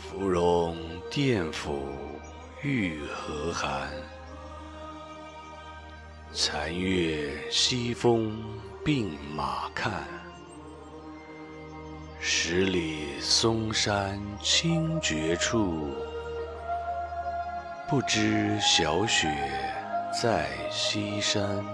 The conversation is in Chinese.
芙蓉殿府玉何寒。残月西风鬓马看。十里松山清绝处不知小雪在西山